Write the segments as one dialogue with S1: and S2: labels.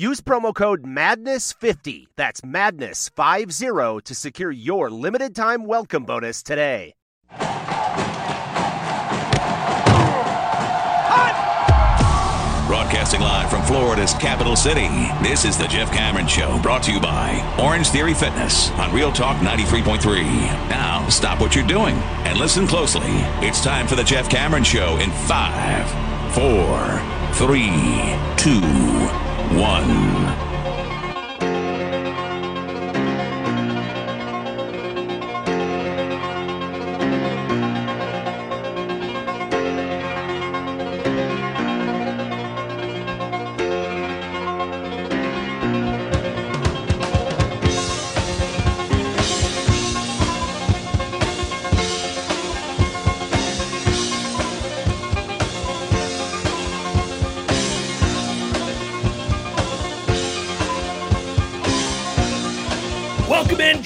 S1: Use promo code MADNESS50, that's MADNESS50, to secure your limited time welcome bonus today.
S2: Broadcasting live from Florida's capital city, this is the Jeff Cameron Show, brought to you by Orange Theory Fitness on Real Talk 93.3. Now, stop what you're doing and listen closely. It's time for the Jeff Cameron Show in five, four, three, two, one.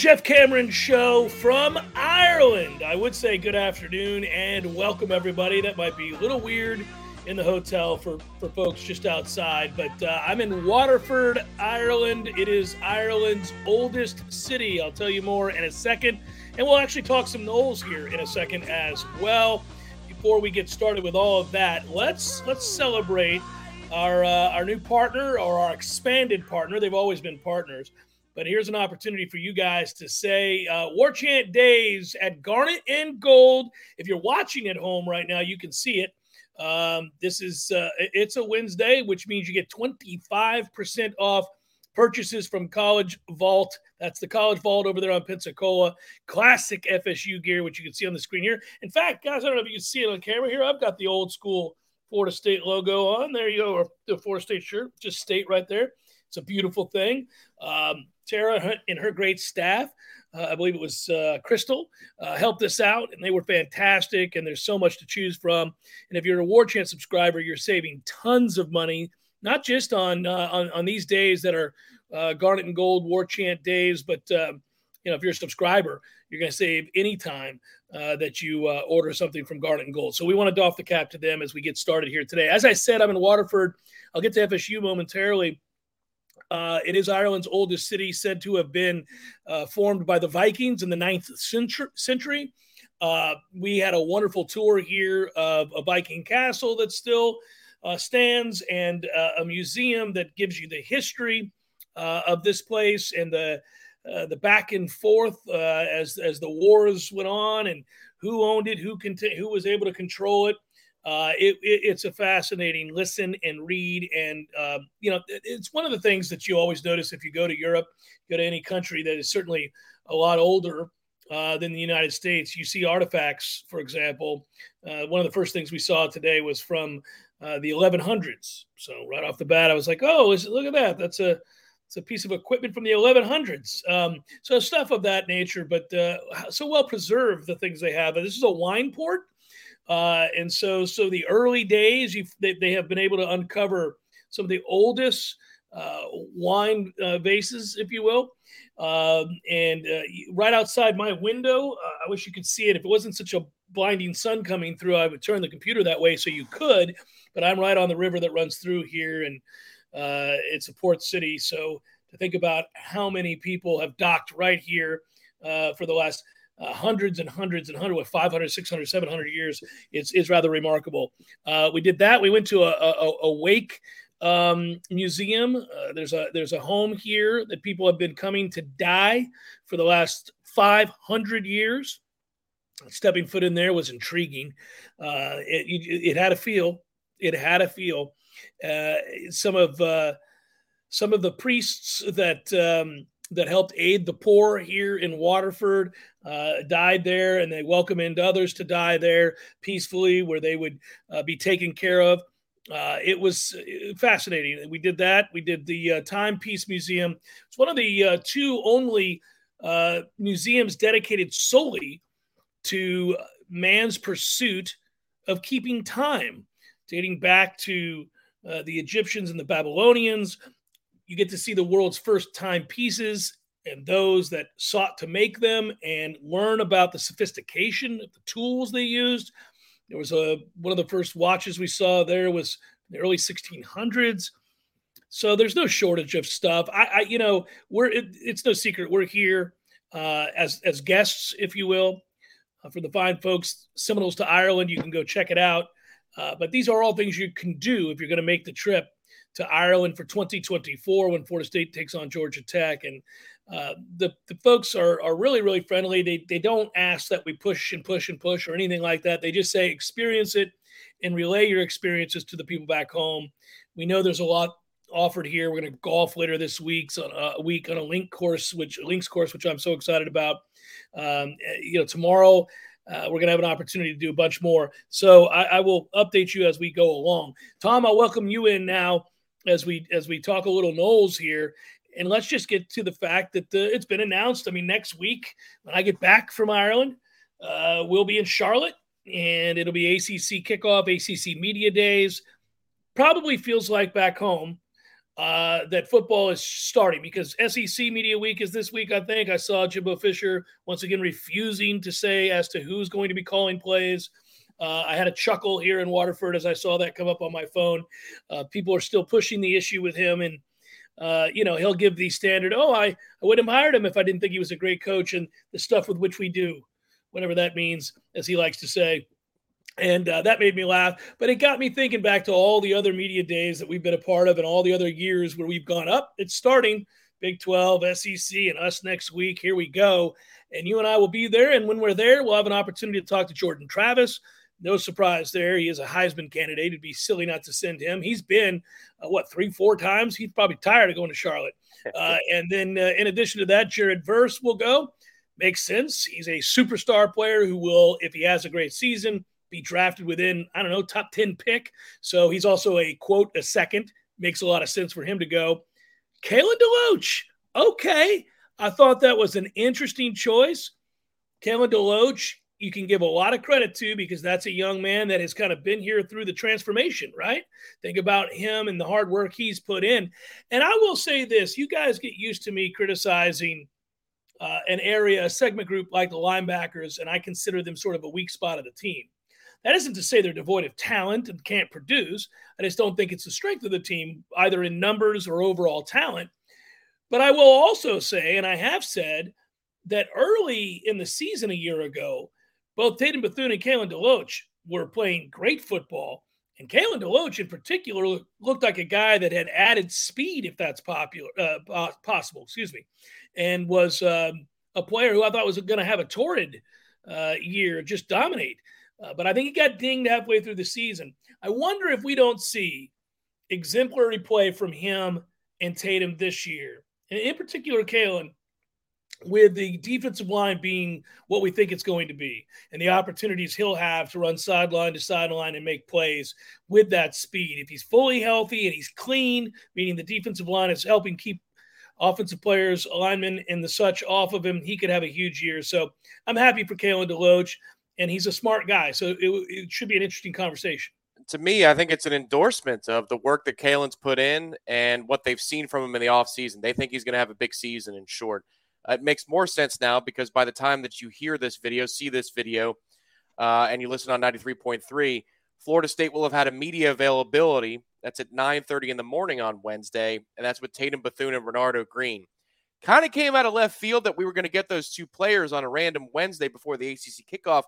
S3: Jeff Cameron Show from Ireland. I would say good afternoon and welcome everybody. That might be a little weird in the hotel for, for folks just outside, but uh, I'm in Waterford, Ireland. It is Ireland's oldest city. I'll tell you more in a second, and we'll actually talk some Noles here in a second as well. Before we get started with all of that, let's let's celebrate our uh, our new partner or our expanded partner. They've always been partners. But here's an opportunity for you guys to say uh, War Chant Days at Garnet and Gold. If you're watching at home right now, you can see it. Um, this is uh, it's a Wednesday, which means you get 25% off purchases from College Vault. That's the College Vault over there on Pensacola. Classic FSU gear, which you can see on the screen here. In fact, guys, I don't know if you can see it on camera here. I've got the old school Florida State logo on. There you go, or the Florida State shirt, just state right there. It's a beautiful thing. Um, Tara and her great staff, uh, I believe it was uh, Crystal, uh, helped us out, and they were fantastic. And there's so much to choose from. And if you're a War Chant subscriber, you're saving tons of money, not just on uh, on, on, these days that are uh, Garnet and Gold War Chant days, but um, you know if you're a subscriber, you're going to save any time uh, that you order something from Garnet and Gold. So we want to doff the cap to them as we get started here today. As I said, I'm in Waterford. I'll get to FSU momentarily. Uh, it is Ireland's oldest city, said to have been uh, formed by the Vikings in the ninth century. Uh, we had a wonderful tour here of a Viking castle that still uh, stands and uh, a museum that gives you the history uh, of this place and the the back and forth as as the wars went on and who owned it, who cont- who was able to control it uh, it, it, it's a fascinating listen and read. And, um, you know, it's one of the things that you always notice if you go to Europe, go to any country that is certainly a lot older uh, than the United States. You see artifacts, for example. Uh, one of the first things we saw today was from uh, the 1100s. So right off the bat, I was like, oh, is look at that. That's a it's a piece of equipment from the 1100s. Um, so stuff of that nature, but uh, so well preserved the things they have. This is a wine port. Uh, and so, so the early days, they, they, have been able to uncover some of the oldest uh, wine uh, vases, if you will. Um, and uh, right outside my window, uh, I wish you could see it. If it wasn't such a blinding sun coming through, I would turn the computer that way so you could. But I'm right on the river that runs through here, and uh, it's a port city. So to think about how many people have docked right here for the last uh, hundreds and hundreds and hundreds, with 500, 600, 700 years. It's, it's rather remarkable. Uh, we did that. We went to a, a, a wake um, museum. Uh, there's a there's a home here that people have been coming to die for the last 500 years. Stepping foot in there was intriguing. Uh, it, it, it had a feel. It had a feel. Uh, some of uh, some of the priests that um, that helped aid the poor here in Waterford uh, died there, and they welcomed others to die there peacefully, where they would uh, be taken care of. Uh, it was uh, fascinating. We did that. We did the uh, Timepiece Museum. It's one of the uh, two only museums dedicated solely to man's pursuit of keeping time, dating back to the Egyptians and the Babylonians, you get to see the world's first timepieces and those that sought to make them and learn about the sophistication of the tools they used. There was a one of the first watches we saw there was in the early 1600s. So there's no shortage of stuff. I, I you know, we're it, it's no secret we're here uh, as as guests, if you will, uh, for the fine folks Seminoles to Ireland. You can go check it out. Uh, but these are all things you can do if you're going to make the trip to Ireland for 2024 when Florida State takes on Georgia Tech. And uh, the, the folks are, are really, really friendly. They, they don't ask that we push and push and push or anything like that. They just say experience it and relay your experiences to the people back home. We know there's a lot offered here. We're going to golf later this week, so uh, a week on a link course, which links course, which I'm so excited about. Um, eh, you know, tomorrow uh, we're going to have an opportunity to do a bunch more. So I, I, will update you as we go along. Tom, I'll welcome you in now as we as we talk a little Noles here. And let's just get to the fact that it's been announced. I mean, next week when I get back from Ireland, uh, we'll be in Charlotte, and it'll be ACC kickoff, ACC media days. Probably feels like back home uh, that football is starting because SEC Media Week is this week. I think I saw Jimbo Fisher once again refusing to say as to who's going to be calling plays. Uh, I had a chuckle here in Waterford as I saw that come up on my phone. Uh, people are still pushing the issue with him, and uh, you know he'll give the standard. Oh, I, I wouldn't have hired him if I didn't think he was a great coach, and the stuff with which we do, whatever that means, as he likes to say. And uh, that made me laugh, but it got me thinking back to all the other media days that we've been a part of, and all the other years where we've gone up. It's starting Big 12, SEC, and us next week. Here we go. And you and I will be there. And when we're there, we'll have an opportunity to talk to Jordan Travis, no surprise there. He is a Heisman candidate. It'd be silly not to send him. He's been, uh, what, three, four times? He's probably tired of going to Charlotte. Uh, and then, uh, in addition to that, Jared Verse will go. Makes sense. He's a superstar player who will, if he has a great season, be drafted within, I don't know, top 10 pick. So he's also a quote, a second. Makes a lot of sense for him to go. Kalen DeLoach. Okay. I thought that was an interesting choice. Kalen DeLoach you can give a lot of credit to because that's a young man that has kind of been here through the transformation, right? Think about him and the hard work he's put in. And I will say this you guys get used to me criticizing uh, an area, a segment group like the linebackers, and I consider them sort of a weak spot of the team. That isn't to say they're devoid of talent and can't produce. I just don't think it's the strength of the team, either in numbers or overall talent. But I will also say, and I have said, that early in the season a year ago, both Tatum Bethune and Kalen DeLoach were playing great football. And Kalen DeLoach, in particular, looked like a guy that had added speed, if that's popular, uh, possible, excuse me, and was um, a player who I thought was going to have a torrid uh, year, just dominate. Uh, but I think he got dinged halfway through the season. I wonder if we don't see exemplary play from him and Tatum this year. And in particular, Kalen, with the defensive line being what we think it's going to be and the opportunities he'll have to run sideline to sideline and make plays with that speed. If he's fully healthy and he's clean, meaning the defensive line is helping keep offensive players, linemen, and the such off of him, he could have a huge year. So I'm happy for Kalen DeLoach, and he's a smart guy. So it, it should be an interesting conversation
S4: to me, I think it's an endorsement of the work that Kalen's put in and what they've seen from him in the offseason. They think he's going to have a big season in short. It makes more sense now because by the time that you hear this video, see this video, uh, and you listen on 93.3, Florida State will have had a media availability. That's at 9:30 in the morning on Wednesday, and that's with Tatum Bethune and Renardo Green. Kind of came out of left field that we were going to get those two players on a random Wednesday before the ACC kickoff,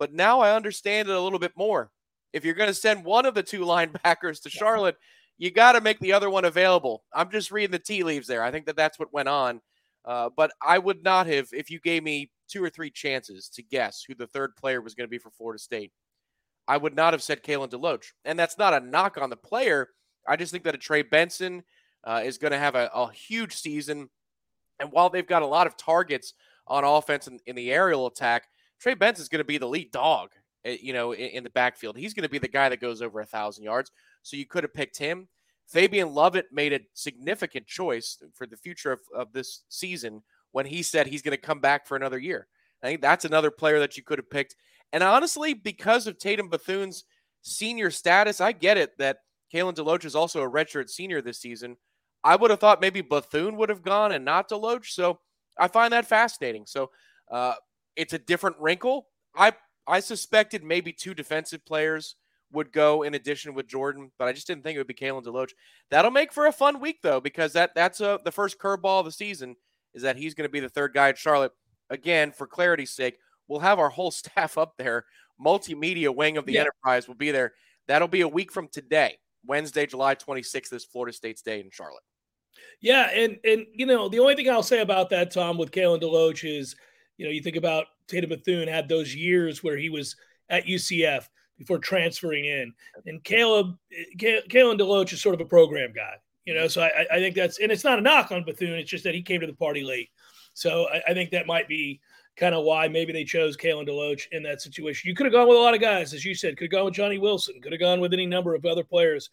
S4: but now I understand it a little bit more. If you're going to send one of the two linebackers to Charlotte, you got to make the other one available. I'm just reading the tea leaves there. I think that that's what went on. Uh, but I would not have, if you gave me two or three chances to guess who the third player was going to be for Florida State, I would not have said Kalen DeLoach. And that's not a knock on the player. I just think that a Trey Benson uh, is going to have a, a, huge season. And while they've got a lot of targets on offense in, in the aerial attack, Trey Benson is going to be the lead dog, eh, you know, in, in the backfield. He's going to be the guy that goes over a thousand yards. So you could have picked him. Fabian Lovett made a significant choice for the future of, of this season when he said he's going to come back for another year. I think that's another player that you could have picked. And honestly, because of Tatum Bethune's senior status, I get it that Kalen DeLoach is also a redshirt senior this season. I would have thought maybe Bethune would have gone and not DeLoach. So I find that fascinating. So uh, it's a different wrinkle. I I suspected maybe two defensive players would go in addition with Jordan, but I just didn't think it would be Kalen DeLoach. That'll make for a fun week though, because that that's a, the first curveball of the season is that he's going to be the third guy at Charlotte. Again, for clarity's sake, we'll have our whole staff up there. Multimedia wing of the yeah. enterprise will be there. That'll be a week from today, Wednesday, July 26th, is Florida State's Day in Charlotte.
S3: Yeah, and and you know the only thing I'll say about that, Tom, with Kalen DeLoach is, you know, you think about Tatum Bethune had those years where he was at UCF before transferring in, and Caleb, Kalen DeLoach is sort of a program guy, you know. So I, I think that's and it's not a knock on Bethune. It's just that he came to the party late. So I, I think that might be kind of why maybe they chose Kalen DeLoach in that situation. You could have gone with a lot of guys, as you said. Could have gone with Johnny Wilson. Could have gone with any number of other players.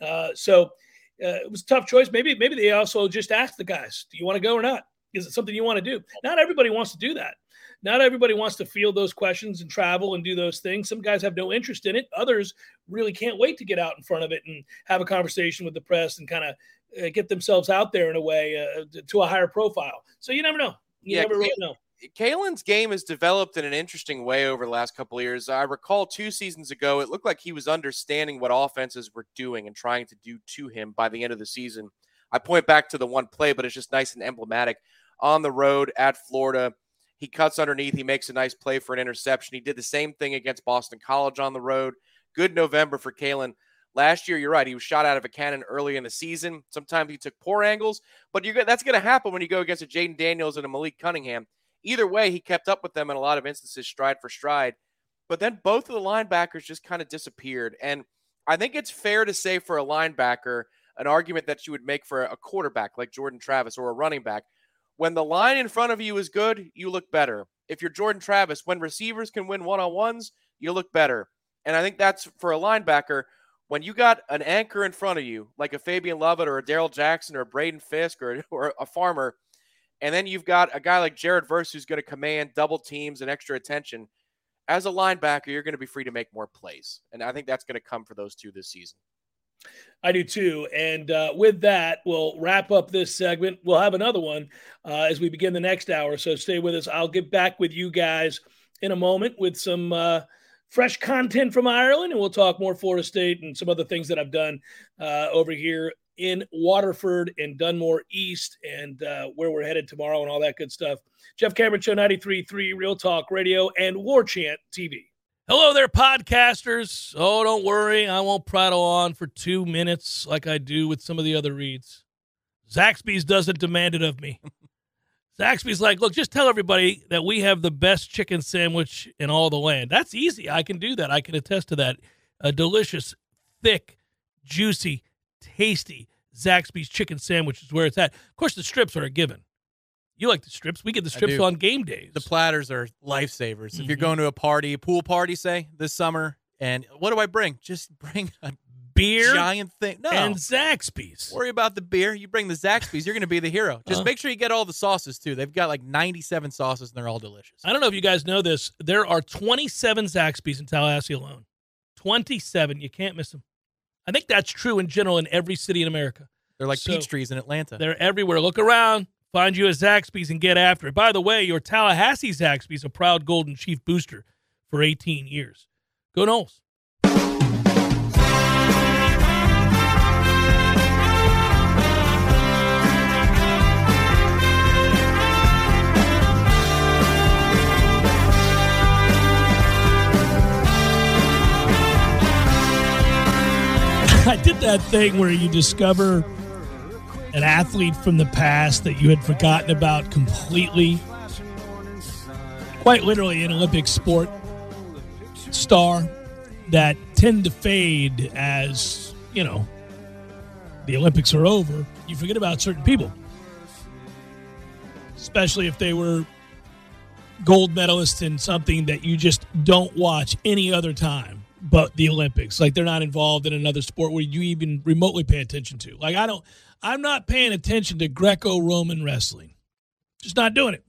S3: Uh, so uh, it was a tough choice. Maybe maybe they also just asked the guys, "Do you want to go or not? Is it something you want to do?" Not everybody wants to do that. Not everybody wants to field those questions and travel and do those things. Some guys have no interest in it. Others really can't wait to get out in front of it and have a conversation with the press and kind of uh, get themselves out there in a way uh, to a higher profile. So you never know. You yeah, never really know.
S4: Kalen's game has developed in an interesting way over the last couple of years. I recall two seasons ago, it looked like he was understanding what offenses were doing and trying to do to him by the end of the season. I point back to the one play, but it's just nice and emblematic. On the road at Florida, he cuts underneath. He makes a nice play for an interception. He did the same thing against Boston College on the road. Good November for Kalen. Last year, you're right. He was shot out of a cannon early in the season. Sometimes he took poor angles, but you're, that's going to happen when you go against a Jayden Daniels and a Malik Cunningham. Either way, he kept up with them in a lot of instances, stride for stride. But then both of the linebackers just kind of disappeared. And I think it's fair to say for a linebacker, an argument that you would make for a quarterback like Jordan Travis or a running back. When the line in front of you is good, you look better. If you're Jordan Travis, when receivers can win one on ones, you look better. And I think that's for a linebacker. When you got an anchor in front of you, like a Fabian Lovett or a Darrell Jackson or a Braden Fisk or, or a Farmer, and then you've got a guy like Jared Verse who's going to command double teams and extra attention. As a linebacker, you're going to be free to make more plays. And I think that's going to come for those two this season.
S3: I do too. And uh, with that, we'll wrap up this segment. We'll have another one uh, as we begin the next hour. So stay with us. I'll get back with you guys in a moment with some uh, fresh content from Ireland, and we'll talk more Florida State and some other things that I've done uh, over here in Waterford and Dunmore East and uh, where we're headed tomorrow and all that good stuff. Jeff Cameron Show 93.3 Real Talk Radio and War Chant TV. Hello there, podcasters. Oh, don't worry. I won't prattle on for two minutes like I do with some of the other reads. Zaxby's doesn't demand it of me. Zaxby's like, look, just tell everybody that we have the best chicken sandwich in all the land. That's easy. I can do that. I can attest to that. A delicious, thick, juicy, tasty Zaxby's chicken sandwich is where it's at. Of course, the strips are a given. You like the strips? We get the strips on game days.
S5: The platters are lifesavers. Mm-hmm. If you're mm-hmm. going to a party, a pool party, say this summer, and what do I bring? Just bring a
S3: beer,
S5: giant thing, no,
S3: and Zaxby's.
S5: Worry about the beer. You bring the Zaxby's, you're going to be the hero. Just uh, make sure you get all the sauces too. They've got like 97 sauces, and they're all delicious.
S3: I don't know if you guys know this. There are 27 Zaxby's in Tallahassee alone. 27. You can't miss them. I think that's true in general in every city in America.
S5: They're like so, peach trees in Atlanta.
S3: They're everywhere. Look around, find you a Zaxby's and get after it. By the way, your Tallahassee Zaxby's a proud Golden Chief booster for 18 years. Go Noles. I did that thing where you discover an athlete from the past that you had forgotten about completely. Quite literally, an Olympic sport star that tend to fade as, you know, the Olympics are over, you forget about certain people, especially if they were gold medalists in something that you just don't watch any other time but the Olympics. Like they're not involved in another sport where you even remotely pay attention to. Like I don't, I'm not paying attention to Greco Roman wrestling. Just not doing it.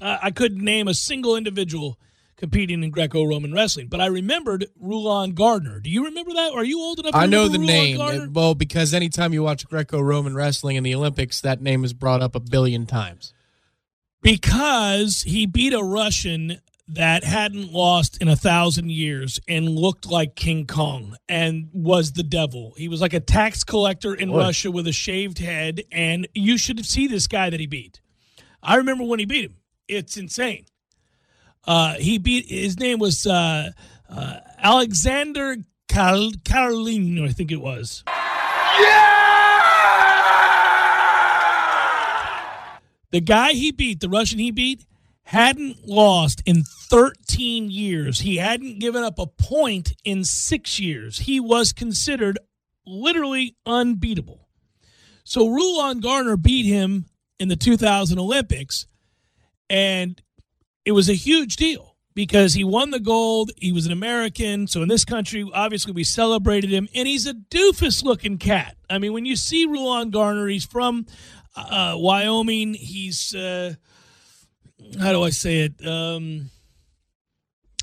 S3: Uh, I couldn't name a single individual competing in Greco-Roman wrestling, but I remembered Rulon Gardner. Do you remember that? Are you old enough? to
S6: I know the
S3: Rulon
S6: name.
S3: Gardner?
S6: Well, because anytime you watch Greco-Roman wrestling in the Olympics, that name is brought up a billion times.
S3: because he beat a Russian that hadn't lost in a thousand years and looked like King Kong and was the devil. He was like a tax collector in
S6: Boy.
S3: Russia with a shaved head, and you should see this guy that he beat. I remember when he beat him. It's insane. Uh, he beat his name was uh, uh, Alexander Karl, Karelin, I think it was. Yeah. The guy he beat, the Russian he beat, hadn't lost in 13 years. He hadn't given up a point in six years. He was considered literally unbeatable. So Rulon Garner beat him in the 2000 Olympics, and it was a huge deal because he won the gold. He was an American. So in this country, obviously, we celebrated him, and he's a doofus looking cat. I mean, when you see Rulon Garner, he's from uh, Wyoming. He's, uh, how do I say it? Um,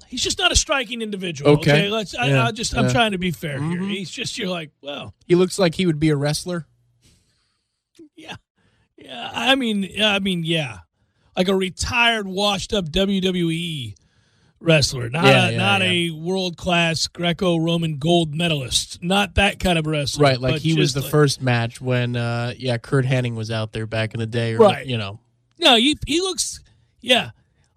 S3: he's just not a striking individual. Okay.
S6: Okay.
S3: Let's, I,
S6: Yeah,
S3: I just, I'm
S6: yeah.
S3: trying to be fair here.
S6: Mhm.
S3: He's just, you're like, well,
S6: He looks like he would be a wrestler.
S3: yeah. Yeah. I mean, yeah, I mean, yeah. Like a retired, washed up WWE wrestler, not
S6: Yeah,
S3: a, not a world class Greco Roman gold medalist, not that kind of wrestler.
S6: Right, like he was the
S3: like-
S6: first match when, uh, yeah, Curt Hennig was out there back in the day. Or,
S3: Right.
S6: You know,
S3: No, he he looks, yeah,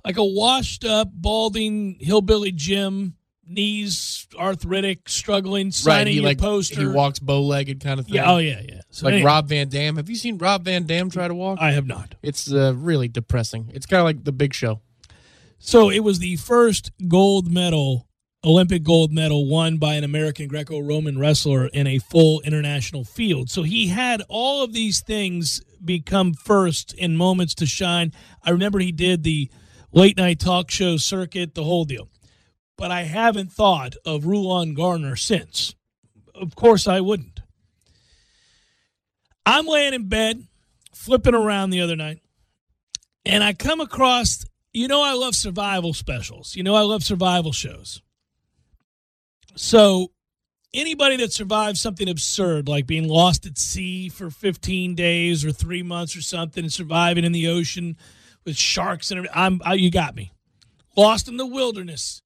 S3: like a washed up, balding hillbilly Jim, knees arthritic, struggling,
S6: right.
S3: signing
S6: He
S3: your
S6: like
S3: poster.
S6: he walks bow legged kind of thing.
S3: Yeah, oh yeah, yeah. So
S6: like
S3: anyway,
S6: Rob Van Dam. Have you seen Rob Van Dam try to walk?
S3: I have not.
S6: It's uh, really depressing. It's kind of like the Big Show.
S3: So it was the first gold medal, Olympic gold medal won by an American Greco Roman wrestler in a full international field. So he had all of these things become first in moments to shine. I remember he did the late night talk show circuit, the whole deal. But I haven't thought of Rulon Garner since. Of course, I wouldn't. I'm laying in bed, flipping around the other night, and I come across you know I love survival specials. You know I love survival shows. So anybody that survives something absurd like being lost at sea for 15 days or 3 months or something and surviving in the ocean with sharks and I'm I, you got me. Lost in the wilderness.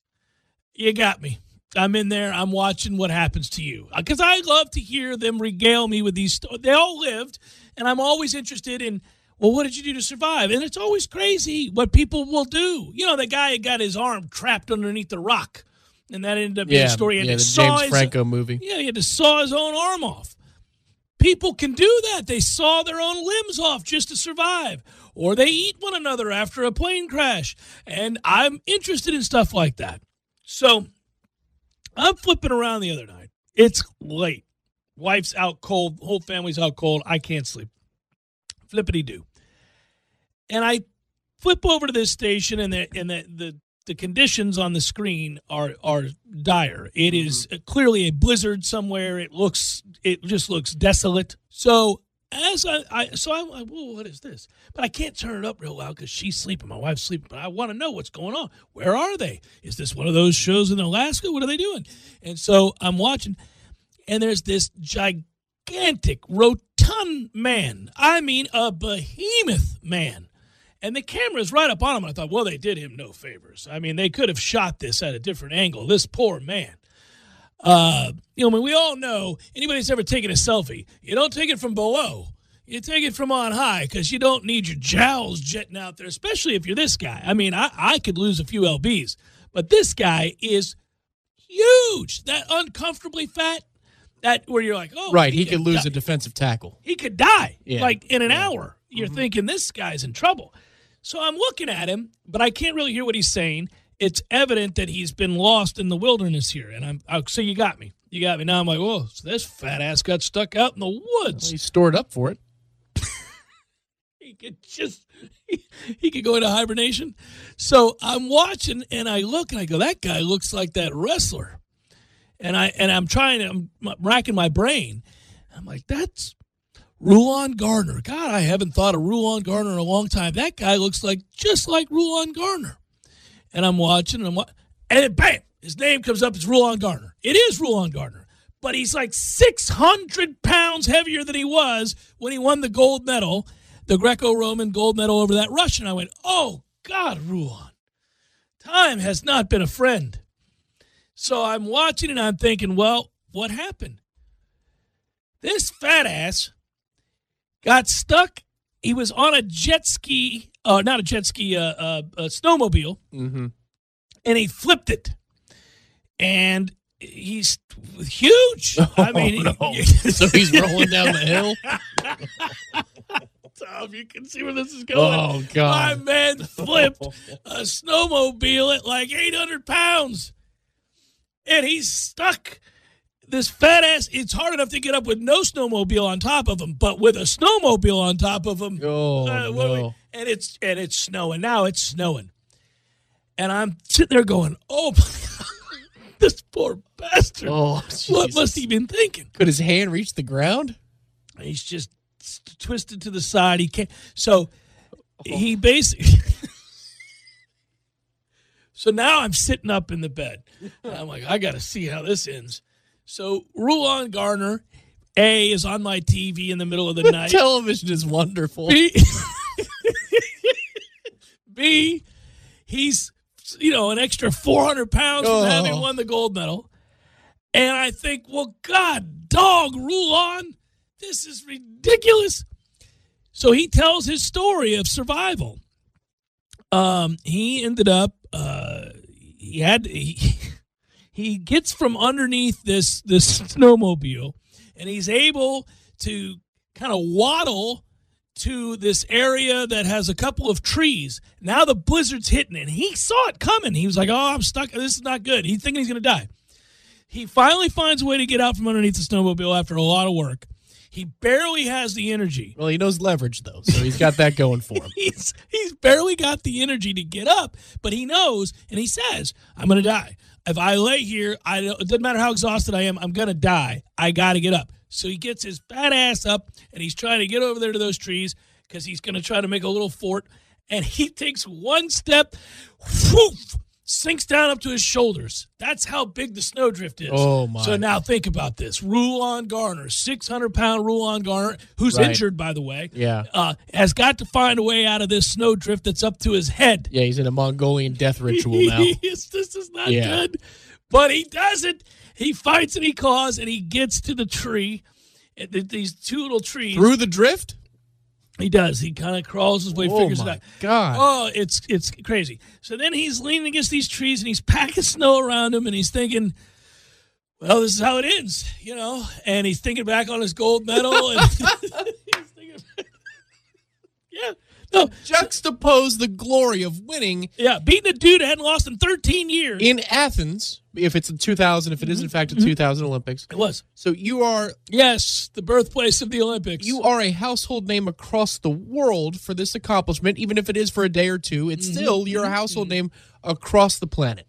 S3: You got me. I'm in there. I'm watching what happens to you uh, because I love to hear them regale me with these. They all lived, and I'm always interested in. Well, what did you do to survive? And it's always crazy what people will do. You know, the guy got his arm trapped underneath the rock, and that ended up being
S6: Yeah,
S3: a story. He had
S6: yeah, the
S3: saw
S6: James
S3: his-
S6: Franco movie.
S3: yeah, he had to saw his own arm off. People can do that. They saw their own limbs off just to survive, or they eat one another after a plane crash. And I'm interested in stuff like that. So I'm flipping around the other night. It's late. Wife's out cold. Whole family's out cold. I can't sleep. Flippity do. And I flip over to this station, and the and the the, the conditions on the screen are are dire. It is mm-hmm. clearly a blizzard somewhere. It looks it just looks desolate. So as I, I so I'm like, whoa, what is this? But I can't turn it up real loud because she's sleeping. My wife's sleeping. But I want to know what's going on. Where are they? Is this one of those shows in Alaska? What are they doing? And so I'm watching, and there's this gigantic, rotund man. I mean, a behemoth man. And the camera's right up on him. I thought, well, they did him no favors. I mean, they could have shot this at a different angle. This poor man. Uh, you know, I mean, we all know anybody that's ever taken a selfie, you don't take it from below. You take it from on high because you don't need your jowls jetting out there, especially if you're this guy. I mean, I, I could lose a few LBs, but this guy is huge. That uncomfortably fat, that where you're like, oh,
S6: Right, he could lose
S3: die.
S6: a defensive tackle.
S3: he could die
S6: Yeah.
S3: like in an hour. You're thinking this guy's in trouble. So I'm looking at him, but I can't really hear what he's saying. It's evident that he's been lost in the wilderness here, and I'm uh, so you got me. You got me now. I'm like, whoa, so this fat ass got stuck out in the woods.
S6: He stored up for it.
S3: he could just he, he could go into hibernation. So I'm watching and I look and I go, that guy looks like that wrestler. And I and I'm trying to I'm racking my brain. I'm like, that's Rulon Garner. God, I haven't thought of Rulon Garner in a long time. That guy looks like just like Rulon Garner. And I'm watching and I'm wa- and bam, his name comes up. It's Rulon Garner. It is Rulon Garner, but he's like 600 pounds heavier than he was when he won the gold medal, the Greco-Roman gold medal over that Russian. I went, oh God, Rulon, time has not been a friend. So I'm watching and I'm thinking, well, what happened? This fat ass got stuck. He was on a jet ski, uh, not a jet ski, uh, uh, a snowmobile,
S6: Mm-hmm.
S3: and he flipped it. And he's huge. I mean,
S6: Oh, no. so he's rolling down the hill.
S3: Tom, you can see where this is going.
S6: Oh
S3: My
S6: God!
S3: man flipped a snowmobile at like 800 pounds. And he's stuck. This fat ass, it's hard enough to get up with no snowmobile on top of him, but with a snowmobile on top of him.
S6: Oh
S3: uh, do we- and it's and it's snowing. Now it's snowing. And I'm sitting there going, Oh my god, this poor bastard.
S6: Oh,
S3: what must he been thinking?
S6: Could his hand reach the ground?
S3: He's just twisted to the side. He can't. So
S6: Oh.
S3: he basically. so now I'm sitting up in the bed. I'm like, I got to see how this ends. So Rulon Garner, A, is on my TV in the middle of the night.
S6: Television is wonderful.
S3: B, B, he's you know an extra 400 pounds from
S6: Oh.
S3: having won the gold medal, and I think, well, God, dog, rule on. This is ridiculous. So he tells his story of survival. Um, he ended up uh, he had he, he gets from underneath this this snowmobile, and he's able to kind of waddle to this area that has a couple of trees. Now the blizzard's hitting, and he saw it coming. He was like, "Oh, I'm stuck. This is not good." He's thinking he's going to die. He finally finds a way to get out from underneath the snowmobile after a lot of work. He barely has the energy.
S6: Well, he knows leverage though, so he's got that going for him.
S3: He's he's barely got the energy to get up, but he knows, and he says, "I'm going to die. If I lay here, I it doesn't matter how exhausted I am. I'm to die. I got to get up." So he gets his fat ass up, and he's trying to get over there to those trees because he's to try to make a little fort. And he takes one step, whoof, sinks down up to his shoulders. That's how big the snowdrift is.
S6: Oh, my.
S3: So now think about this: Rulon Garner, 600 pound Rulon Garner, who's
S6: Right.
S3: injured by the way
S6: Yeah,
S3: uh, has got to find a way out of this snowdrift that's up to his head.
S6: yeah. He's in a Mongolian death ritual now.
S3: This is not
S6: Yeah.
S3: good. But he does it. He fights and he claws and he gets to the tree. These two little trees.
S6: Through the drift.
S3: He does. He kind of crawls his way,
S6: Oh
S3: figures it out.
S6: God!
S3: Oh, it's it's crazy. So then he's leaning against these trees and he's packing snow around him and he's thinking, well, this is how it ends, you know. And he's thinking back on his gold medal and he's thinking, yeah, no,
S6: Juxtapose the glory of winning
S3: yeah, beating a dude that hadn't lost in 13 years.
S6: in Athens. If it's in 2000, if it is in fact a 2000 Olympics,
S3: it was
S6: so you are
S3: yes, the birthplace of the Olympics.
S6: you are a household name across the world for this accomplishment. Even if it is for a day or two, it's
S3: Mm-hmm.
S6: still you're a household name across the planet.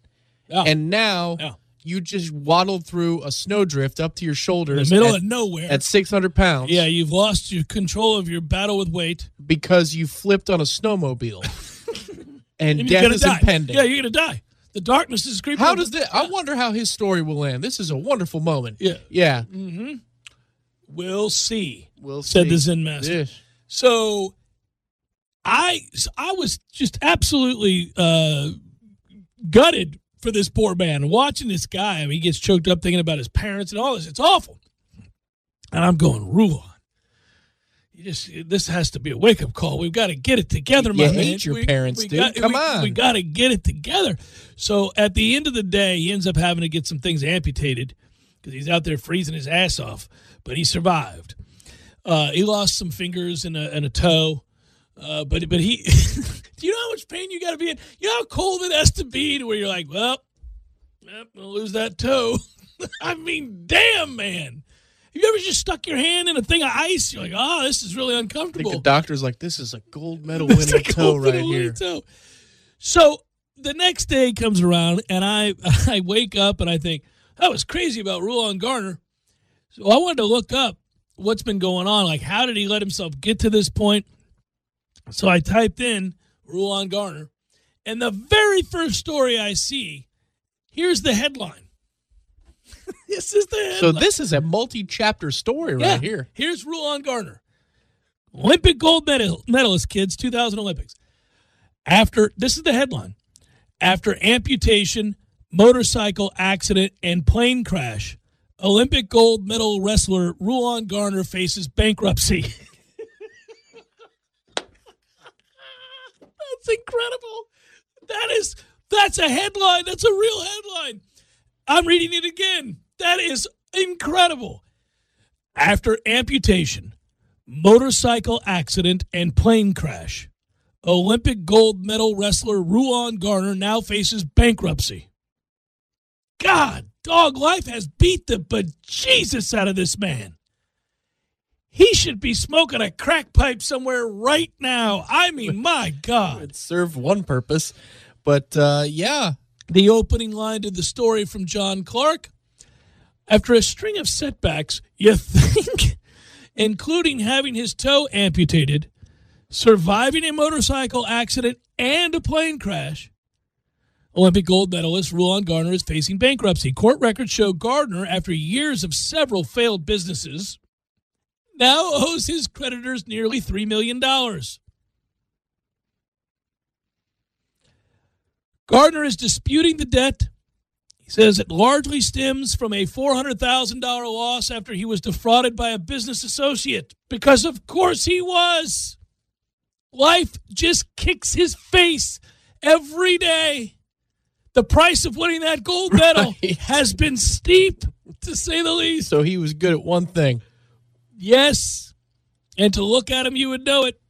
S3: Yeah.
S6: And now
S3: Yeah.
S6: You just waddled through a snowdrift up to your
S3: in
S6: shoulders
S3: the middle
S6: at,
S3: of nowhere.
S6: at 600 pounds.
S3: yeah, you've lost your control of your battle with weight.
S6: because you flipped on a snowmobile and,
S3: And
S6: death is
S3: die.
S6: impending.
S3: Yeah, you're gonna die. The darkness is creeping.
S6: How does this? I wonder how his story will end. This is a wonderful moment.
S3: Yeah.
S6: Yeah.
S3: We'll see.
S6: We'll see.
S3: Said the Zen master. So I I was just absolutely uh, gutted for this poor man. Watching this guy, I mean, he gets choked up thinking about his parents and all this. It's awful. And I'm going, Rulon. You just this has to be a wake up call. We've got to get it together, my
S6: You
S3: man.
S6: hate your
S3: We-
S6: parents,
S3: we
S6: dude.
S3: got-
S6: Come
S3: we-
S6: on.
S3: we got to get it together. So at the end of the day, he ends up having to get some things amputated because he's out there freezing his ass off. But he survived. Uh, he lost some fingers and a, and a toe. Uh, but but he, do you know how much pain you got to be in? You know how cold it has to be to where you're like, well, I'm gonna lose that toe. I mean, damn, man. Have you ever just stuck your hand in a thing of ice? You're like, oh, this is really
S6: I think
S3: uncomfortable.
S6: the doctor's like, this is a gold medal winning toe right here.
S3: toe. So the next day comes around, and I I wake up and I think that was crazy about Rulon Garner. So I wanted to look up what's been going on. Like, how did he let himself get to this point? So I typed in Rulon Garner, and the very first story I see, here's the headline. this is the headline.
S6: So this is a multi-chapter story right here.
S3: Here's Rulon Garner, Olympic gold medal, medalist, kids, 2000 Olympics. After this is the headline: after amputation, motorcycle accident, and plane crash, Olympic gold medal wrestler Rulon Garner faces bankruptcy. that's incredible. That is that's a headline. That's a real headline. I'm reading it again. That is incredible. After amputation, motorcycle accident, and plane crash, Olympic gold medal wrestler Rulon Garner now faces bankruptcy. God, dog life has beat the bejesus out of this man. He should be smoking a crack pipe somewhere right now. I mean, my God.
S6: It served one purpose, but uh, yeah,
S3: The opening line to the story from John Clark. After a string of setbacks, you think, including having his toe amputated, surviving a motorcycle accident, and a plane crash, Olympic gold medalist Rulon Gardner is facing bankruptcy. Court records show Gardner, after years of several failed businesses, now owes his creditors nearly $3 million. Gardner is disputing the debt. He says it largely stems from a $400,000 loss after he was defrauded by a business associate, because of course he was. Life just kicks his face every day. The price of winning that gold medal
S6: Right.
S3: has been steep, to say the least.
S6: so he was good at one thing.
S3: Yes. And to look at him, you would know it.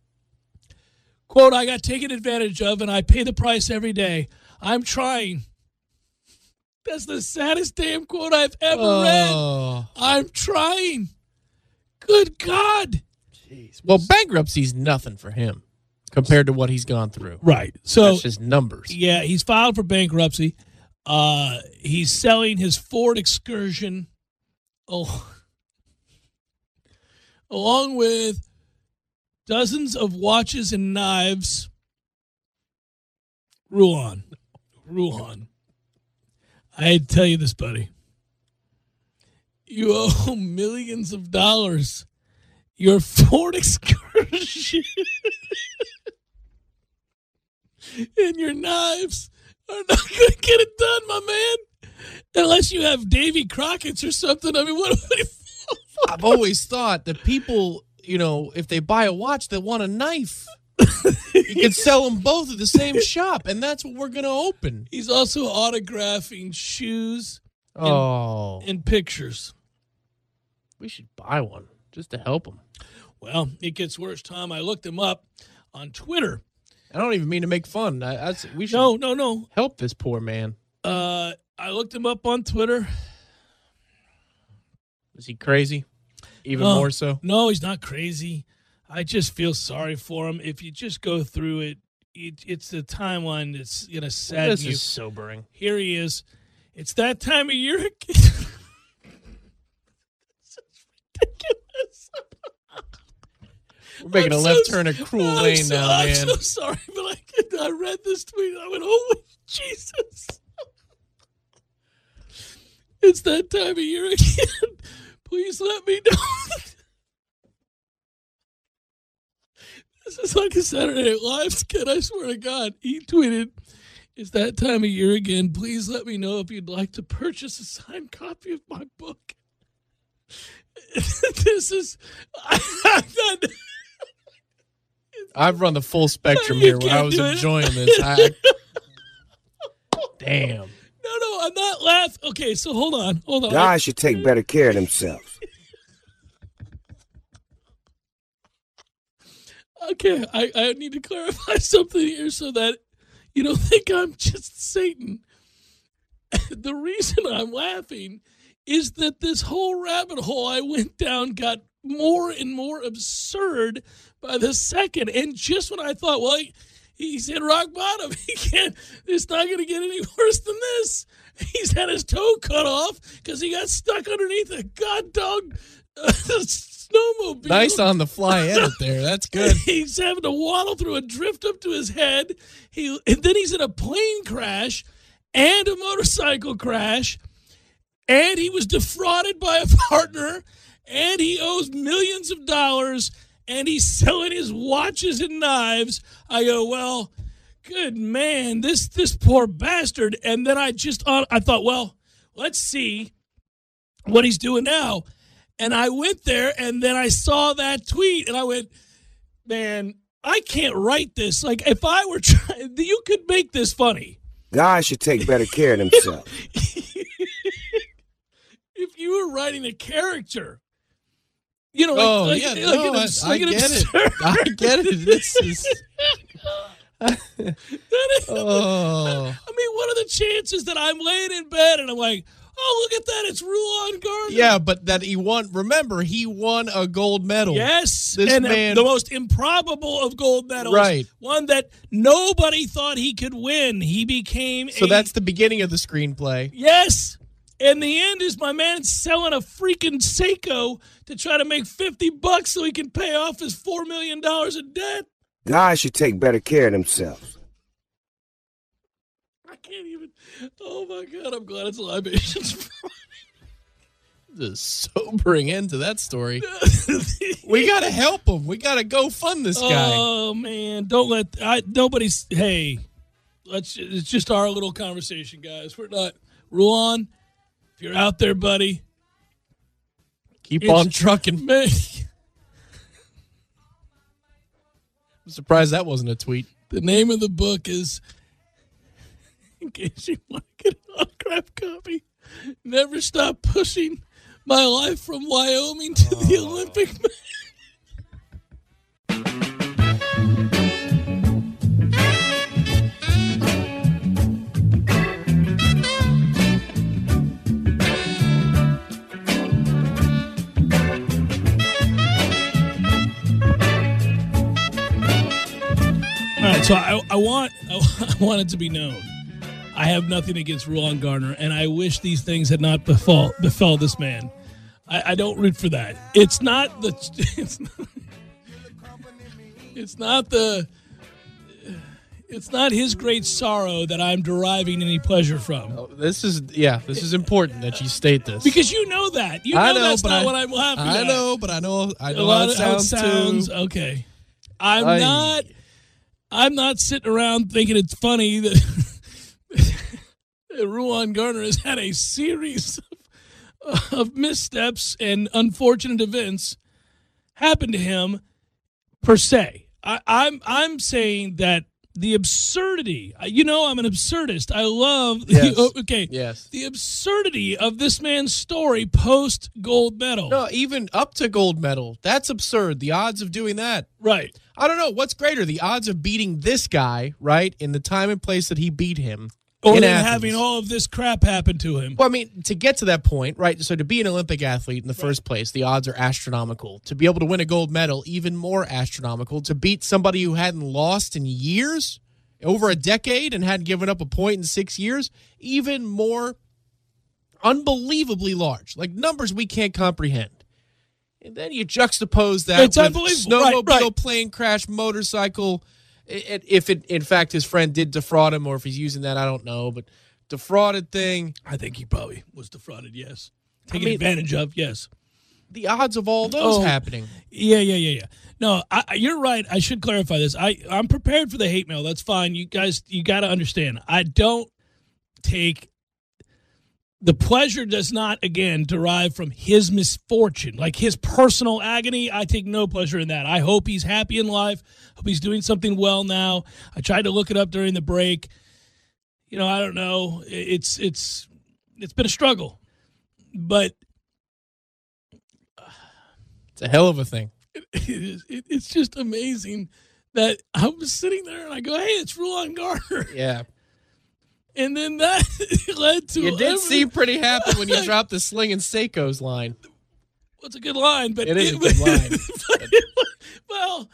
S3: Quote, I got taken advantage of and I pay the price every day. I'm trying. That's the saddest damn quote I've ever read.
S6: Oh,
S3: I'm trying. Good God. Jeez.
S6: Well, bankruptcy's nothing for him compared to what he's gone through.
S3: Right. So,
S6: That's just numbers.
S3: yeah, he's filed for bankruptcy. Uh, he's selling his Ford Excursion. Oh, along with dozens of watches and knives. Ruan. Ruan. I tell you this, buddy. You owe millions of dollars. Your Ford Excursion and your knives are not going to get it done, my man. Unless you have Davy Crockett's or something. I mean, what?
S6: I've always thought that people, you know, if they buy a watch, they want a knife. you can sell them both at the same shop, and that's what we're going to open.
S3: He's also autographing shoes
S6: Oh,
S3: and pictures.
S6: we should buy one just to help him.
S3: Well, it gets worse, Tom. I looked him up on Twitter.
S6: I don't even mean to make fun. I, that's, we should
S3: No, no, no.
S6: help this poor man.
S3: Uh, I looked him up on Twitter.
S6: Is he crazy? Even
S3: No.
S6: more so.
S3: No, he's not crazy. I just feel sorry for him. If you just go through it, it it's the timeline that's gonna sadden
S6: This
S3: you.
S6: is sobering.
S3: Here he is. It's that time of year again. This ridiculous.
S6: We're making
S3: I'm
S6: a left
S3: so-
S6: turn of cruel
S3: I'm
S6: lane
S3: so,
S6: now,
S3: I'm
S6: man.
S3: so sorry, but I, I read this tweet. and I went, "Holy Jesus!" It's that time of year again. Please let me know. this is like a Saturday Night Live skit. I swear to God. He tweeted, "It's that time of year again. Please let me know if you'd like to purchase a signed copy of my book." this is. Not,
S6: I've run the full spectrum here when I was enjoying this. I, damn.
S3: No, no, I'm not laughing. Okay, so hold on, hold on.
S7: Guys should take better care of themselves.
S3: Okay, I, I need to clarify something here so that you don't think I'm just Satan. the reason I'm laughing is that this whole rabbit hole I went down got more and more absurd by the second. And just when I thought, well, he, he's hit rock bottom, he can't, it's not going to get any worse than this. He's had his toe cut off because he got stuck underneath a god dog uh, snowmobile.
S6: Nice on the fly edit there. That's good.
S3: he's having to waddle through a drift up to his head. He and then he's in a plane crash and a motorcycle crash, and he was defrauded by a partner, and he owes millions of dollars, and he's selling his watches and knives. I go, well, good man, this this poor bastard. And then I just uh, I thought, well, let's see what he's doing now. And I went there and then I saw that tweet and I went, man, I can't write this. Like if I were trying, you could make this funny.
S7: Guys should take better care of themselves.
S3: if you were writing a character, you know, like,
S6: Oh
S3: like,
S6: yeah,
S3: like
S6: no,
S3: an
S6: I, I
S3: like
S6: get it. I get it. This is.
S3: That is-
S6: Oh,
S3: I mean, what are the chances that I'm laying in bed and I'm like, oh, look at that, it's Rulon Gardner.
S6: yeah, but that he won. Remember, he won a gold medal.
S3: Yes,
S6: This
S3: and
S6: man-
S3: the most improbable of gold medals,
S6: Right.
S3: One that nobody thought he could win. He became
S6: So
S3: a-
S6: that's the beginning of the screenplay.
S3: yes. And the end is my man selling a freaking Seiko to try to make fifty bucks so he can pay off his four million dollars in debt.
S7: Guys should take better care of themselves.
S3: I can't even. Oh my god! I'm glad it's libations.
S6: The sobering end to that story. We gotta help him. We gotta go fund this guy.
S3: Oh man, don't let I nobody's. Hey, let's. It's just our little conversation, guys. We're not. Rulon, if you're out there, buddy,
S6: Keep
S3: it's-
S6: on trucking.
S3: man,
S6: I'm surprised that wasn't a tweet.
S3: the name of the book is. In case you want to get an autograph copy, never stop pushing my life from Wyoming to the Olympic. so I, I want I want it to be known. I have nothing against Rulon Garner, and I wish these things had not befall befell this man. I, I don't root for that. It's not the it's not, it's not the it's not his great sorrow that I'm deriving any pleasure from.
S6: Oh, This is yeah. This is important that you state this
S3: Because you know that. You know,
S6: I know,
S3: that's
S6: but
S3: not
S6: I-
S3: what I'm laughing
S6: I
S3: at.
S6: know, but I know I
S3: a
S6: know
S3: lot
S6: how
S3: of
S6: it
S3: how it
S6: sounds,
S3: sounds.
S6: too.
S3: Okay, I'm
S6: Aye.
S3: not. I'm not sitting around thinking it's funny that, Rulon Garner has had a series of, of missteps and unfortunate events happen to him per se. I, I'm I'm saying that the absurdity. You know, I'm an absurdist. I love.
S6: Yes.
S3: okay.
S6: Yes.
S3: The absurdity of this man's story post gold medal.
S6: No, even up to gold medal. That's absurd. The odds of doing that.
S3: Right.
S6: I don't know. What's greater, the odds of beating this guy, right, in the time and place that he beat him,
S3: Or
S6: in
S3: having all of this crap happen to him.
S6: Well, I mean, to get to that point, right? So to be an Olympic athlete in the first place, the odds are astronomical. To be able to win a gold medal, even more astronomical. To beat somebody who hadn't lost in years, over a decade, and hadn't given up a point in six years, even more unbelievably large. Like numbers we can't comprehend. And then you juxtapose that
S3: It's
S6: with
S3: unbelievable. Right,
S6: snowmobile,
S3: right.
S6: plane crash, motorcycle. I- I- If it, in fact, his friend did defraud him, or if he's using that, I don't know. But defrauded thing.
S3: I think he probably was defrauded. Yes, taken
S6: mean-
S3: advantage of. Yes.
S6: the odds of all those
S3: Oh.
S6: happening.
S3: Yeah, yeah, yeah, yeah. No, I, I- you're right. I should clarify this. I I'm prepared for the hate mail. That's fine. You guys, you got to understand. I don't take the pleasure does not again derive from his misfortune, like his personal agony. I take no pleasure in that. I hope he's happy in life. Hope he's doing something well now. I tried to look it up during the break. You know, I don't know. It's it's it's been a struggle, but
S6: It's a hell of a thing.
S3: it is, it, it's just amazing that I was sitting there and I go, "Hey, it's Rulon Garner,"
S6: Yeah.
S3: And then that led to
S6: You did
S3: every-
S6: seem pretty happy when you dropped the Sling and Seiko's line.
S3: Well, It's a good line, but
S6: It is a good line.
S3: but it well,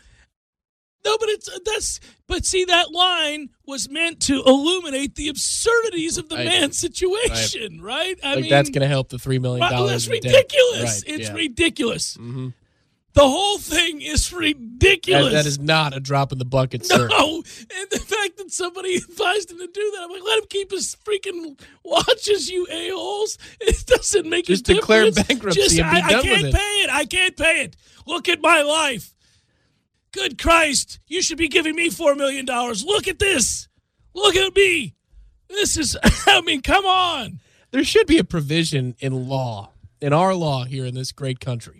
S3: no, but it's that's but see that line was meant to illuminate the absurdities of the
S6: Right.
S3: man's situation, right? I
S6: like
S3: mean,
S6: that's going to help the three million dollars.
S3: that's ridiculous.
S6: Right,
S3: it's
S6: yeah.
S3: ridiculous.
S6: Mhm.
S3: The whole thing is
S6: That,
S3: ridiculous.
S6: that is not a drop in the bucket, sir.
S3: No, and the fact that somebody advised him to do that, I'm like, let him keep his freaking watches, you a holes. It doesn't make
S6: Just
S3: a
S6: declare
S3: difference.
S6: bankruptcy
S3: Just,
S6: and be
S3: I, I can't
S6: with it.
S3: pay it. I can't pay it. Look at my life. Good Christ, you should be giving me four million dollars. Look at this. Look at me. This is. I mean, come on.
S6: There should be a provision in law, in our law here in this great country,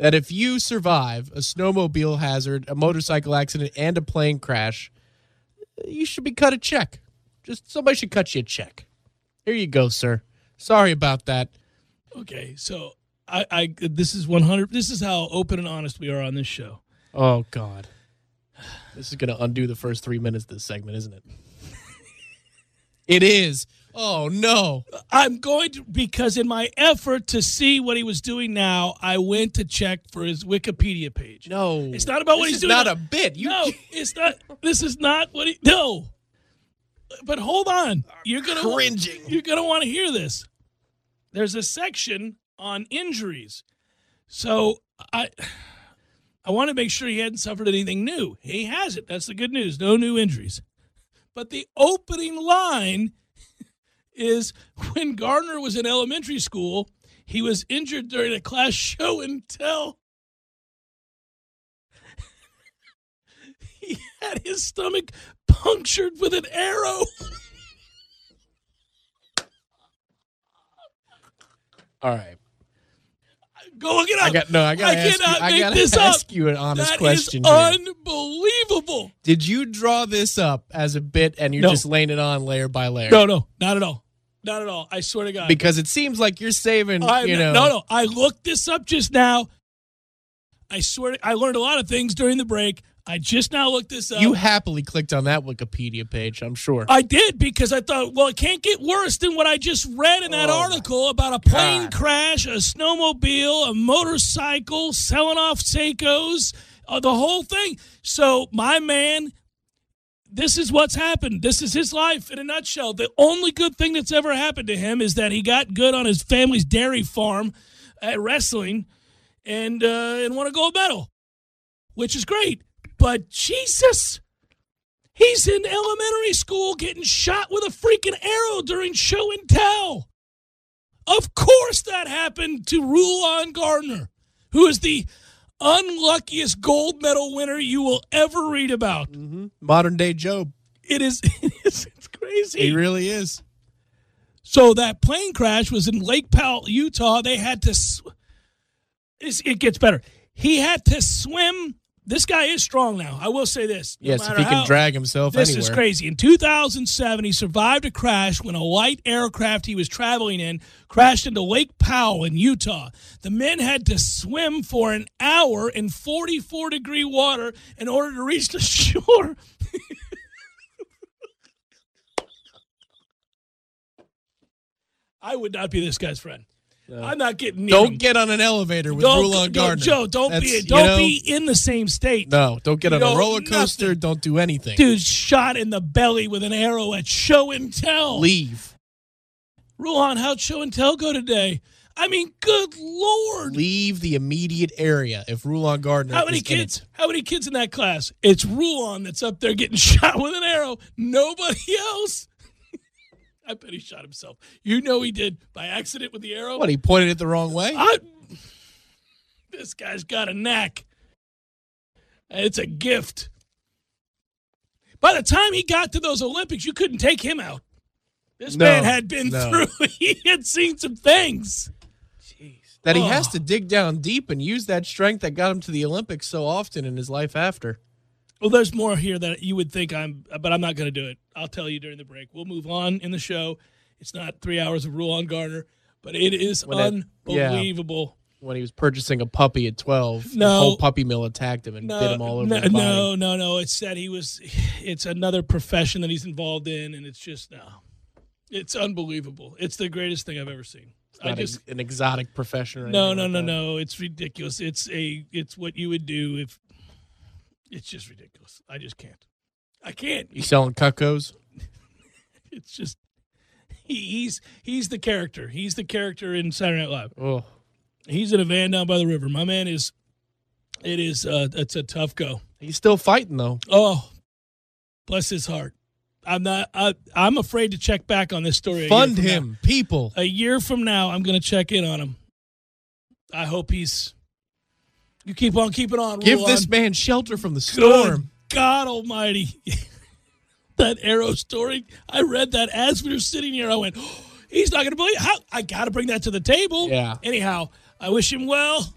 S6: that if you survive a snowmobile hazard, a motorcycle accident, and a plane crash, you should be cut a check. Just somebody should cut you a check. Here you go, sir. Sorry about that.
S3: Okay, so I, I this is 100. This is how open and honest we are on this show.
S6: Oh God, this is going to undo the first three minutes of this segment, isn't it? it is. Oh no.
S3: I'm going to because in my effort to see what he was doing now, I went to check for his Wikipedia page.
S6: No,
S3: It's not about what he's doing
S6: Not
S3: now.
S6: a bit. You,
S3: no, it's not. This is not what he. No, but hold on. You're gonna
S6: Cringing.
S3: You're gonna want to hear this. There's a section on injuries, so I. I want to make sure he hadn't suffered anything new. He hasn't. That's the good news. No new injuries. But the opening line is when Gardner was in elementary school, he was injured during a class show and tell. he had his stomach punctured with an arrow.
S6: all right.
S3: Go look it up.
S6: I got no. I got.
S3: I
S6: to ask you,
S3: cannot
S6: I
S3: make
S6: gotta
S3: this
S6: ask
S3: up.
S6: you an honest
S3: That is
S6: question. here.
S3: unbelievable.
S6: Did you draw this up as a bit, and you're
S3: No.
S6: just laying it on layer by layer?
S3: No, no, not at all. Not at all. I swear to God.
S6: Because it seems like you're saving.
S3: I'm
S6: you know.
S3: no, no. I looked this up just now. I swear, I learned a lot of things during the break. I just now looked this up.
S6: You happily clicked on that Wikipedia page. I'm sure.
S3: I did because I thought, well, it can't get worse than what I just read in that
S6: Oh,
S3: article about a plane
S6: God.
S3: crash, a snowmobile, a motorcycle, selling off Seikos, uh, the whole thing. So, my man, this is what's happened. This is his life in a nutshell. The only good thing that's ever happened to him is that he got good on his family's dairy farm at wrestling and uh, and won a gold medal, which is great. But Jesus. He's in elementary school getting shot with a freaking arrow during show and tell. Of course, that happened to Rulon Gardner, who is the unluckiest gold medal winner you will ever read about. Mm-hmm.
S6: Modern day Job.
S3: It is it's, it's crazy.
S6: He really is.
S3: So that plane crash was in Lake Powell, Utah. They had to. it gets better. He had to swim. This guy is strong now. I will say this. No
S6: yes, if he can
S3: how-
S6: drag himself
S3: This
S6: anywhere.
S3: is crazy. In 2007, he survived a crash when a light aircraft he was traveling in crashed into Lake Powell in Utah. The men had to swim for an hour in 44 degree water in order to reach the shore. I would not be this guy's friend. Uh, I'm not getting near
S6: Don't get on an elevator with Rulon Gardner.
S3: Joe, don't
S6: That's,
S3: be don't
S6: know,
S3: be in the same state.
S6: No, don't get on
S3: No,
S6: a roller coaster.
S3: nothing.
S6: Don't do anything.
S3: Dude shot in the belly with an arrow at show and tell.
S6: leave.
S3: Rulon, how'd show and tell go today? I mean, good lord.
S6: Leave the immediate area. If Rulon Gardner,
S3: How many
S6: is in it.
S3: kids? How many kids in that class? It's Rulon that's up there getting shot with an arrow. Nobody else. I bet he shot himself. You know he did by accident with the arrow.
S6: What? He pointed it the wrong way.
S3: I, this guy's got a knack. It's a gift. By the time he got to those Olympics, you couldn't take him out. This
S6: No,
S3: man had been
S6: no.
S3: through, he had seen some things. Jeez.
S6: that he has
S3: Oh.
S6: to dig down deep and use that strength that got him to the Olympics so often in his life after.
S3: Well, there's more here that you would think I'm, but I'm not going to do it. I'll tell you during the break. We'll move on in the show. It's not three hours of Rulon Garner, but it is
S6: When that- yeah.
S3: unbelievable.
S6: When he was purchasing a puppy at 12, the whole puppy mill attacked him and
S3: No,
S6: bit him all over
S3: no,
S6: the body.
S3: no, no, no. It's that he was. It's another profession that he's involved in, and it's just no. It's unbelievable. It's the greatest thing I've ever seen. I just
S6: an exotic profession. Or
S3: no, no,
S6: like
S3: no,
S6: that.
S3: no. It's ridiculous. It's a it's what you would do if it's just ridiculous. I just can't. I can't.
S6: You selling cuckoos?
S3: It's just he, he's he's the character. He's the character in Saturday Night Live.
S6: Oh,
S3: He's in a van down by the river. My man is. It is. Uh, it's a tough go.
S6: he's still fighting though.
S3: Oh, bless his heart. I'm not. I, I'm afraid to check back on this story.
S6: Fund
S3: from now.
S6: him, people.
S3: A year from now, I'm going to check in on him. I hope he's. You keep on keeping on.
S6: Give this
S3: on.
S6: man shelter from the
S3: Good
S6: storm.
S3: God Almighty. that arrow story. I read that as we were sitting here. I went, oh, he's not going to believe how I got to bring that to the table.
S6: Yeah.
S3: Anyhow, I wish him well.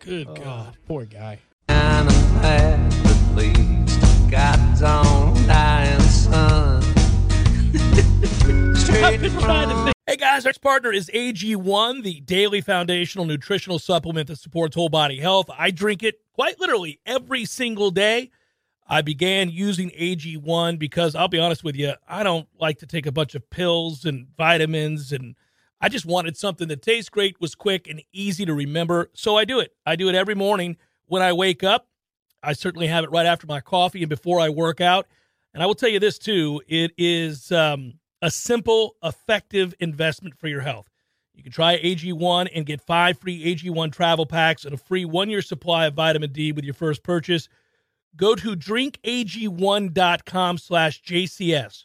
S3: Good
S6: Oh,
S3: God.
S6: poor guy.
S8: And I'm glad at least God's own dying son.
S3: I've been trying to think. Hey guys, our next partner is AG1, the daily foundational nutritional supplement that supports whole body health. I drink it quite literally every single day. I began using AG1 because I'll be honest with you, I don't like to take a bunch of pills and vitamins and I just wanted something that tastes great, was quick and easy to remember. So I do it. I do it every morning when I wake up. I certainly have it right after my coffee and before I work out. And I will tell you this too, it is um a simple, effective investment for your health. You can try AG1 and get five free AG1 travel packs and a free one year supply of vitamin D with your first purchase. Go to drinkag1.com slash JCS.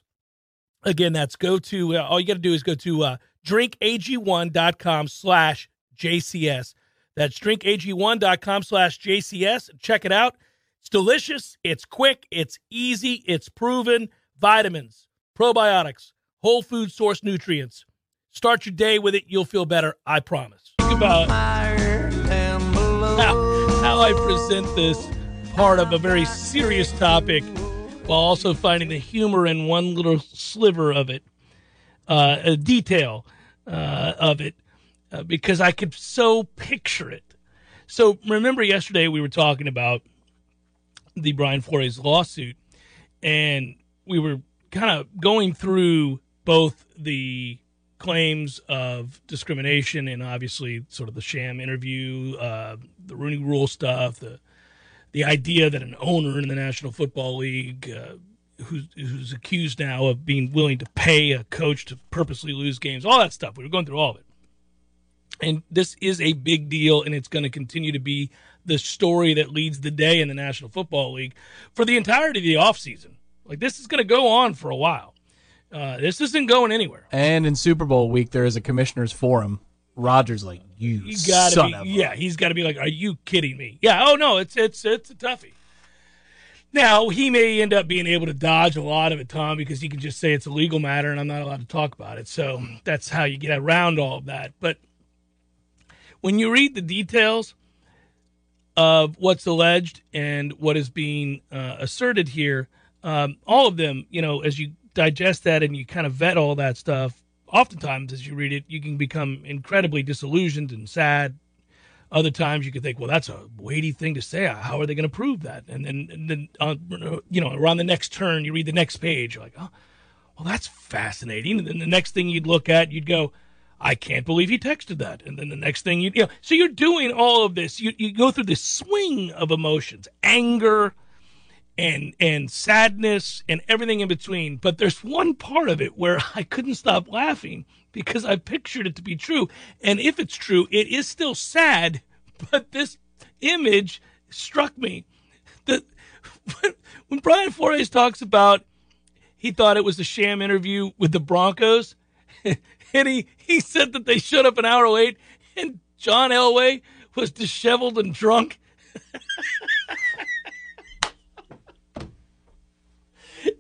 S3: Again, that's go to, uh, all you got to do is go to uh, drinkag1.com slash JCS. That's drinkag1.com slash JCS. Check it out. It's delicious. It's quick. It's easy. It's proven. Vitamins, probiotics, whole food source nutrients. Start your day with it. You'll feel better. I promise. Think about how, how I present this part of a very serious topic while also finding the humor in one little sliver of it, uh, a detail uh, of it, uh, because I could so picture it. So remember yesterday we were talking about the Brian Flores lawsuit, and we were kind of going through both the claims of discrimination and obviously sort of the sham interview, uh, the Rooney Rule stuff, the the idea that an owner in the National Football League, uh, who's who's accused now of being willing to pay a coach to purposely lose games, all that stuff. We were going through all of it, and this is a big deal, and it's going to continue to be the story that leads the day in the National Football League for the entirety of the offseason. Like this is going to go on for a while. Uh, this isn't going anywhere.
S4: And in Super Bowl week, there is a commissioner's forum. Rogers like you,
S3: You gotta
S4: son
S3: be,
S4: of a-"
S3: yeah. He's got to be like, "Are you kidding me?" Yeah. Oh no, it's it's it's a toughie. Now he may end up being able to dodge a lot of it, Tom, because he can just say it's a legal matter and I'm not allowed to talk about it. So that's how you get around all of that. But when you read the details of what's alleged and what is being uh, asserted here, um, all of them, you know, as you digest that and you kind of vet all that stuff, oftentimes as you read it, you can become incredibly disillusioned and sad. Other times you can think, well, that's a weighty thing to say. How are they going to prove that? And then, and then uh, you know, around the next turn, you read the next page, you're like, oh, well, that's fascinating. And then the next thing you'd look at, you'd go, I can't believe he texted that. And then the next thing you, you know, so you're doing all of this. You, you go through this swing of emotions, anger and, and sadness and everything in between. But there's one part of it where I couldn't stop laughing because I pictured it to be true. And if it's true, it is still sad. But this image struck me that when Brian Flores talks about he thought it was a sham interview with the Broncos, and he, he said that they showed up an hour late, and John Elway was disheveled and drunk.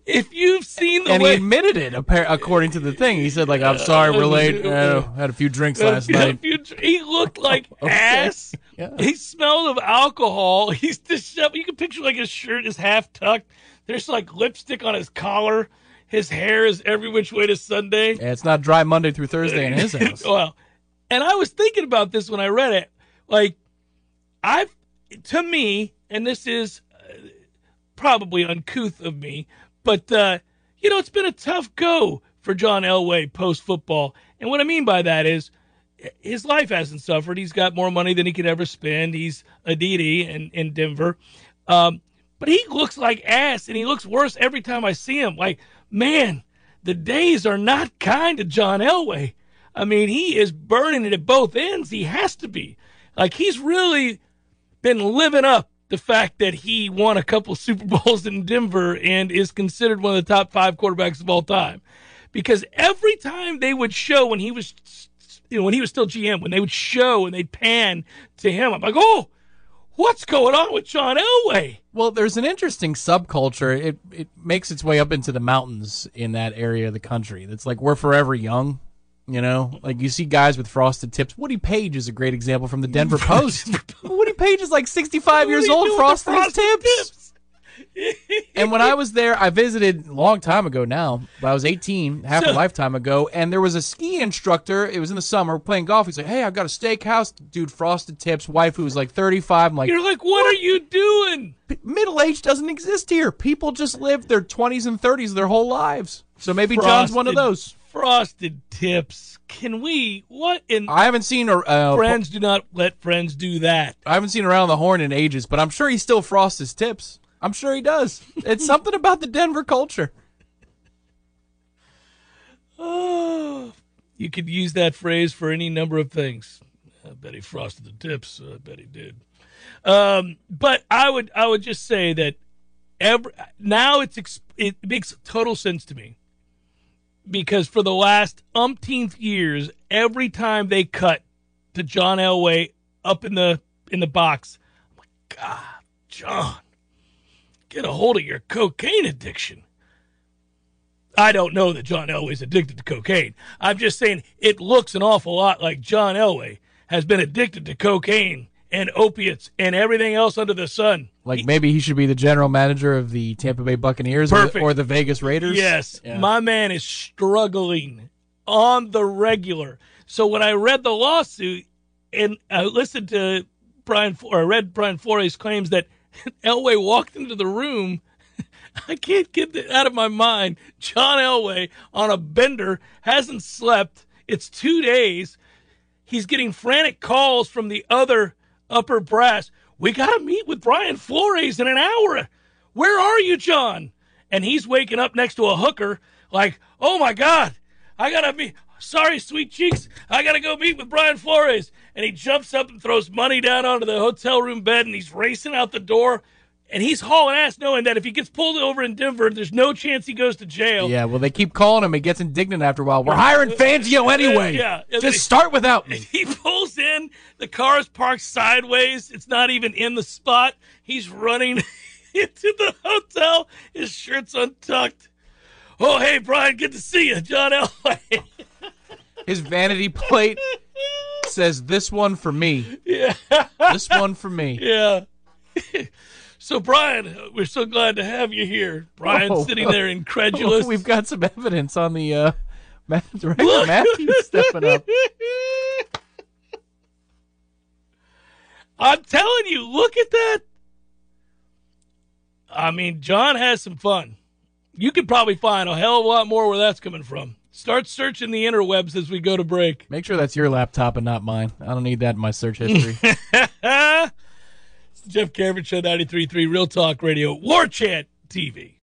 S3: If you've seen the
S4: and
S3: way
S4: he admitted it. According to the thing, he said like, "I'm sorry, we're late. Uh, had a few drinks last night."
S3: he looked like ass.
S4: Yeah.
S3: He smelled of alcohol. He's disheveled. You can picture like his shirt is half tucked. There's like lipstick on his collar. His hair is every which way to Sunday.
S4: Yeah, it's not dry Monday through Thursday in his house.
S3: well, and I was thinking about this when I read it. Like, I've, to me, and this is uh, probably uncouth of me, but uh, you know, it's been a tough go for John Elway post football. And what I mean by that is his life hasn't suffered. He's got more money than he could ever spend. He's a DD in, in Denver. Um, but he looks like ass and he looks worse every time I see him. Like, man, the days are not kind to John Elway. I mean, he is burning it at both ends. He has to be. Like, he's really been living up the fact that he won a couple Super Bowls in Denver and is considered one of the top five quarterbacks of all time. Because every time they would show when he was, you know, when he was still GM, when they would show and they'd pan to him, I'm like, oh, what's going on with John Elway?
S4: Well, there's an interesting subculture. It it makes its way up into the mountains in that area of the country. That's like we're forever young. You know, like you see guys with frosted tips. Woody Paige is a great example from the Denver Post. Woody Paige is like 65 years old, frosting his tips. and when I was there, I visited a long time ago now, but I was 18, half a lifetime ago, and there was a ski instructor. It was in the summer playing golf. He's like, "Hey, I've got a steakhouse, dude. Frosted tips. Wife who was like 35. I'm like,
S3: You're like, what are you doing?
S4: middle age doesn't exist here. People just live their 20s and 30s their whole lives. So maybe John's one of those.
S3: Frosted tips. Can we? What in?
S4: I haven't seen a uh,
S3: friends do not let friends do that.
S4: I haven't seen around the horn in ages, but I'm sure he still frosts his tips. I'm sure he does. It's something about the Denver culture.
S3: Oh, you could use that phrase for any number of things. I bet he frosted the tips. I bet he did. Um, but I would, I would just say that every now it's it makes total sense to me because for the last umpteenth years, every time they cut to John Elway up in the in the box, I'm like, God, John, get a hold of your cocaine addiction. I don't know that John Elway's addicted to cocaine. I'm just saying it looks an awful lot like John Elway has been addicted to cocaine and opiates and everything else under the sun.
S4: Like maybe he should be the general manager of the Tampa Bay Buccaneers or,
S3: Perfect.
S4: or the Vegas Raiders.
S3: Yes,
S4: Yeah.
S3: my man is struggling on the regular. So when I read the lawsuit and I listened to Brian, or I read Brian Flores' claims that Elway walked into the room, I can't get that out of my mind. John Elway on a bender hasn't slept. It's two days. He's getting frantic calls from the other upper brass. We got to meet with Brian Flores in an hour. Where are you, John? And he's waking up next to a hooker, like, oh my God, I got to be sorry, sweet cheeks. I got to go meet with Brian Flores. And he jumps up and throws money down onto the hotel room bed and he's racing out the door. And he's hauling ass knowing that if he gets pulled over in Denver, there's no chance he goes to jail.
S4: Yeah, well, they keep calling him. He gets indignant after a while. We're hiring Fangio anyway.
S3: Yeah,
S4: Just start without me.
S3: He pulls in, the car is parked sideways. It's not even in the spot. He's running into the hotel. His shirt's untucked. Oh, hey, Brian, good to see you. John Elway.
S4: His vanity plate says, This one for me.
S3: yeah.
S4: This one for me.
S3: Yeah. So, Brian, we're so glad to have you here. Brian
S4: Oh,
S3: sitting there incredulous.
S4: We've got some evidence on the uh, Ma- Director Matthews stepping up.
S3: I'm telling you, look at that. I mean, John has some fun. You could probably find a hell of a lot more where that's coming from. Start searching the interwebs as we go to break.
S4: Make sure that's your laptop and not mine. I don't need that in my search history.
S3: Jeff Cameron Show 93.3 Real Talk Radio, War Chant TV.